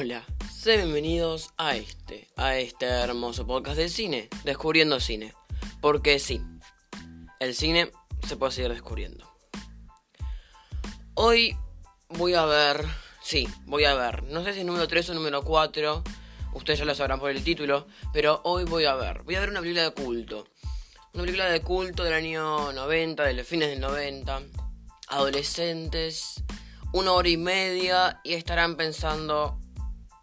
Hola, sean bienvenidos a este, a este hermoso podcast de cine, Descubriendo Cine. Porque sí, el cine se puede seguir descubriendo. Hoy voy a ver, sí, voy a ver, no sé si es número 3 o número 4, ustedes ya lo sabrán por el título, pero hoy voy a ver, voy a ver una película de culto. Una película de culto del año 90, de los fines del 90, adolescentes, una hora y media y estarán pensando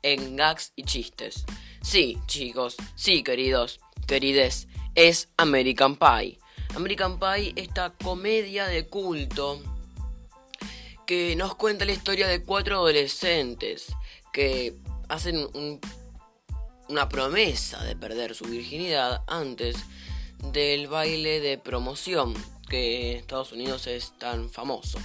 en gags y chistes. Sí, chicos, sí, queridos, querides, es American Pie. American Pie, esta comedia de culto que nos cuenta la historia de cuatro adolescentes que hacen una promesa de perder su virginidad antes del baile de promoción que en Estados Unidos es tan famoso.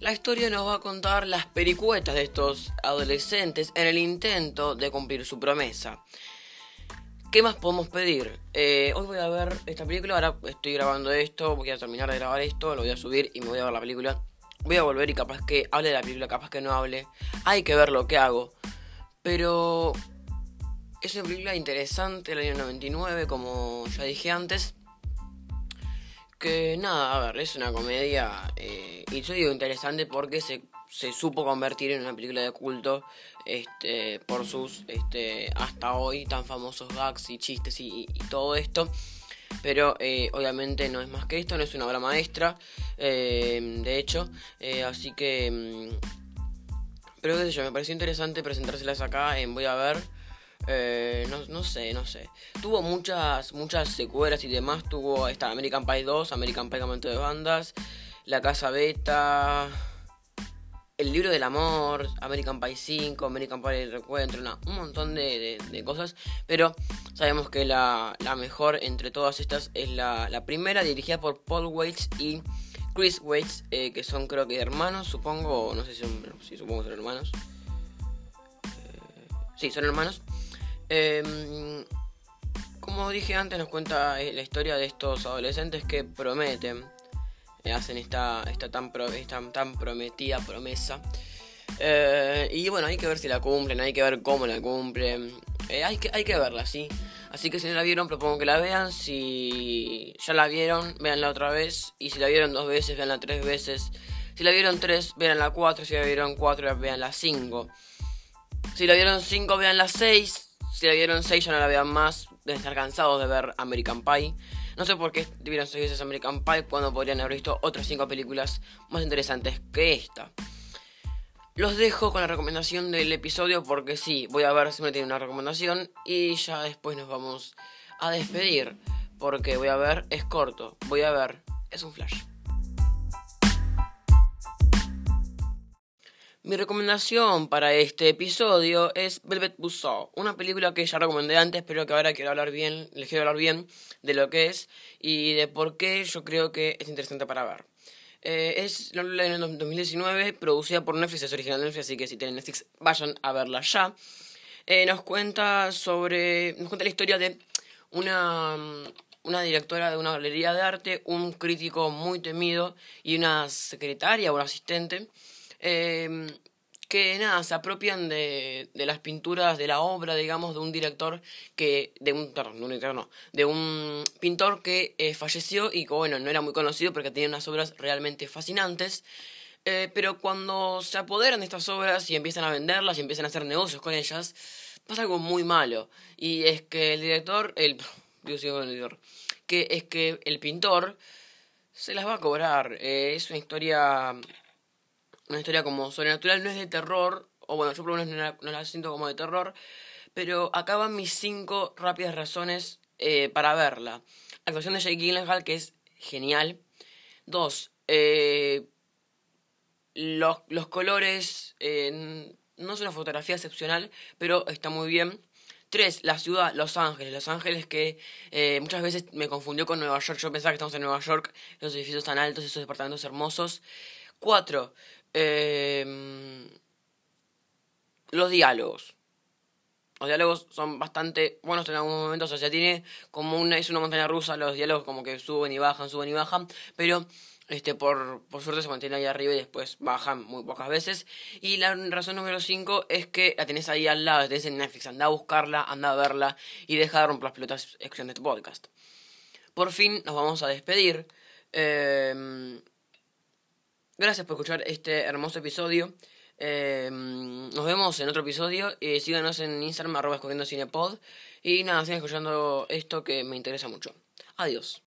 La historia nos va a contar las pericuetas de estos adolescentes en el intento de cumplir su promesa. ¿Qué más podemos pedir? Eh, hoy voy a ver esta película, ahora estoy grabando esto, voy a terminar de grabar esto, lo voy a subir y me voy a ver la película. Voy a volver y capaz que hable de la película, capaz que no hable. Hay que ver lo que hago. Pero es una película interesante del año 99, como ya dije antes. Que nada, a ver, es una comedia. Eh, y yo digo interesante porque se, se, supo convertir en una película de culto este, por sus este, hasta hoy tan famosos gags y chistes y, todo esto. Pero eh, obviamente no es más que esto, no es una obra maestra, eh, de hecho. así que. Mm, pero qué sé yo, me pareció interesante presentárselas acá en Voy a ver. Eh, no, no, sé, no sé. Tuvo muchas, muchas secuelas y demás. Tuvo esta American Pie 2, American Pie Camento de Bandas, La Casa Beta, El Libro del Amor, American Pie 5, American Pie El Recuentro, un montón de, cosas. Pero sabemos que la, mejor entre todas estas es la, primera, dirigida por Paul Waits y Chris Waits, eh, que son creo que hermanos, supongo, no sé si son, si son hermanos. Eh, sí, son hermanos. Em, como dije antes, nos cuenta eh, la historia de estos adolescentes que prometen, eh, hacen esta, esta, tan, prometida promesa. Eh, y bueno, hay que ver si la cumplen, hay que ver cómo la cumplen. hay, que, hay que verla, ¿sí? Así que si no la vieron, propongo que la vean. Si ya la vieron, véanla otra vez. Y si la vieron dos veces, véanla tres veces. Si la vieron tres, véanla cuatro. Si la vieron cuatro, véanla cinco. Si la vieron cinco, véanla seis. Si la vieron 6 ya no la vean más, deben estar cansados de ver American Pie. No sé por qué vieron 6 veces American Pie cuando podrían haber visto otras 5 películas más interesantes que esta. Los dejo con la recomendación del episodio porque sí, voy a ver si me tiene una recomendación y ya después nos vamos a despedir. Porque voy a ver, es corto, voy a ver, es un flash. Mi recomendación para este episodio es Velvet Buzzsaw, una película que ya recomendé antes, pero que ahora quiero hablar bien, les quiero hablar bien de lo que es y de por qué yo creo que es interesante para ver. Eh, es en 2019, producida por Netflix, es original de Netflix, así que si tienen Netflix vayan a verla ya. Eh, nos cuenta sobre, nos cuenta la historia de una, una directora de una galería de arte, un crítico muy temido y una secretaria o asistente Em, que nada, se apropian de, de, las pinturas de la obra, digamos, de un director que, de un, perdón, de un director no, de un pintor que eh, falleció y que, bueno, no era muy conocido porque tenía unas obras realmente fascinantes. Eh, pero cuando se apoderan de estas obras y empiezan a venderlas y empiezan a hacer negocios con ellas, pasa algo muy malo. Y es que el director, el, digo, el director, que es que el pintor se las va a cobrar. Eh, es una historia una historia como sobrenatural, no es de terror, o bueno, yo por lo menos no la, siento como de terror, pero acaban mis cinco rápidas razones eh, para verla. Actuación de Jake Gyllenhaal, que es genial. Dos, eh, los, los, colores, eh, no es una fotografía excepcional, pero está muy bien. Tres, la ciudad, Los Ángeles. Los Ángeles que muchas veces me confundió con Nueva York. Yo pensaba que estamos en Nueva York, los edificios tan altos, esos departamentos hermosos. Cuatro, Em, los diálogos. los diálogos son bastante buenos en algunos momentos, o sea, tiene como una, es una montaña rusa, los diálogos como que suben y bajan, suben y bajan, pero este por, por suerte se mantiene ahí arriba y después bajan muy pocas veces. Y la razón número 5 es que la tenés ahí al lado, la tenés en Netflix, anda a buscarla, anda a verla y deja de romper las pelotas de este podcast. Por fin nos vamos a despedir. Em, gracias por escuchar este hermoso episodio. Em, nos vemos en otro episodio. y síganos en Instagram, arroba escogiendo cinepod. Y nada, sigan escuchando esto que me interesa mucho. Adiós.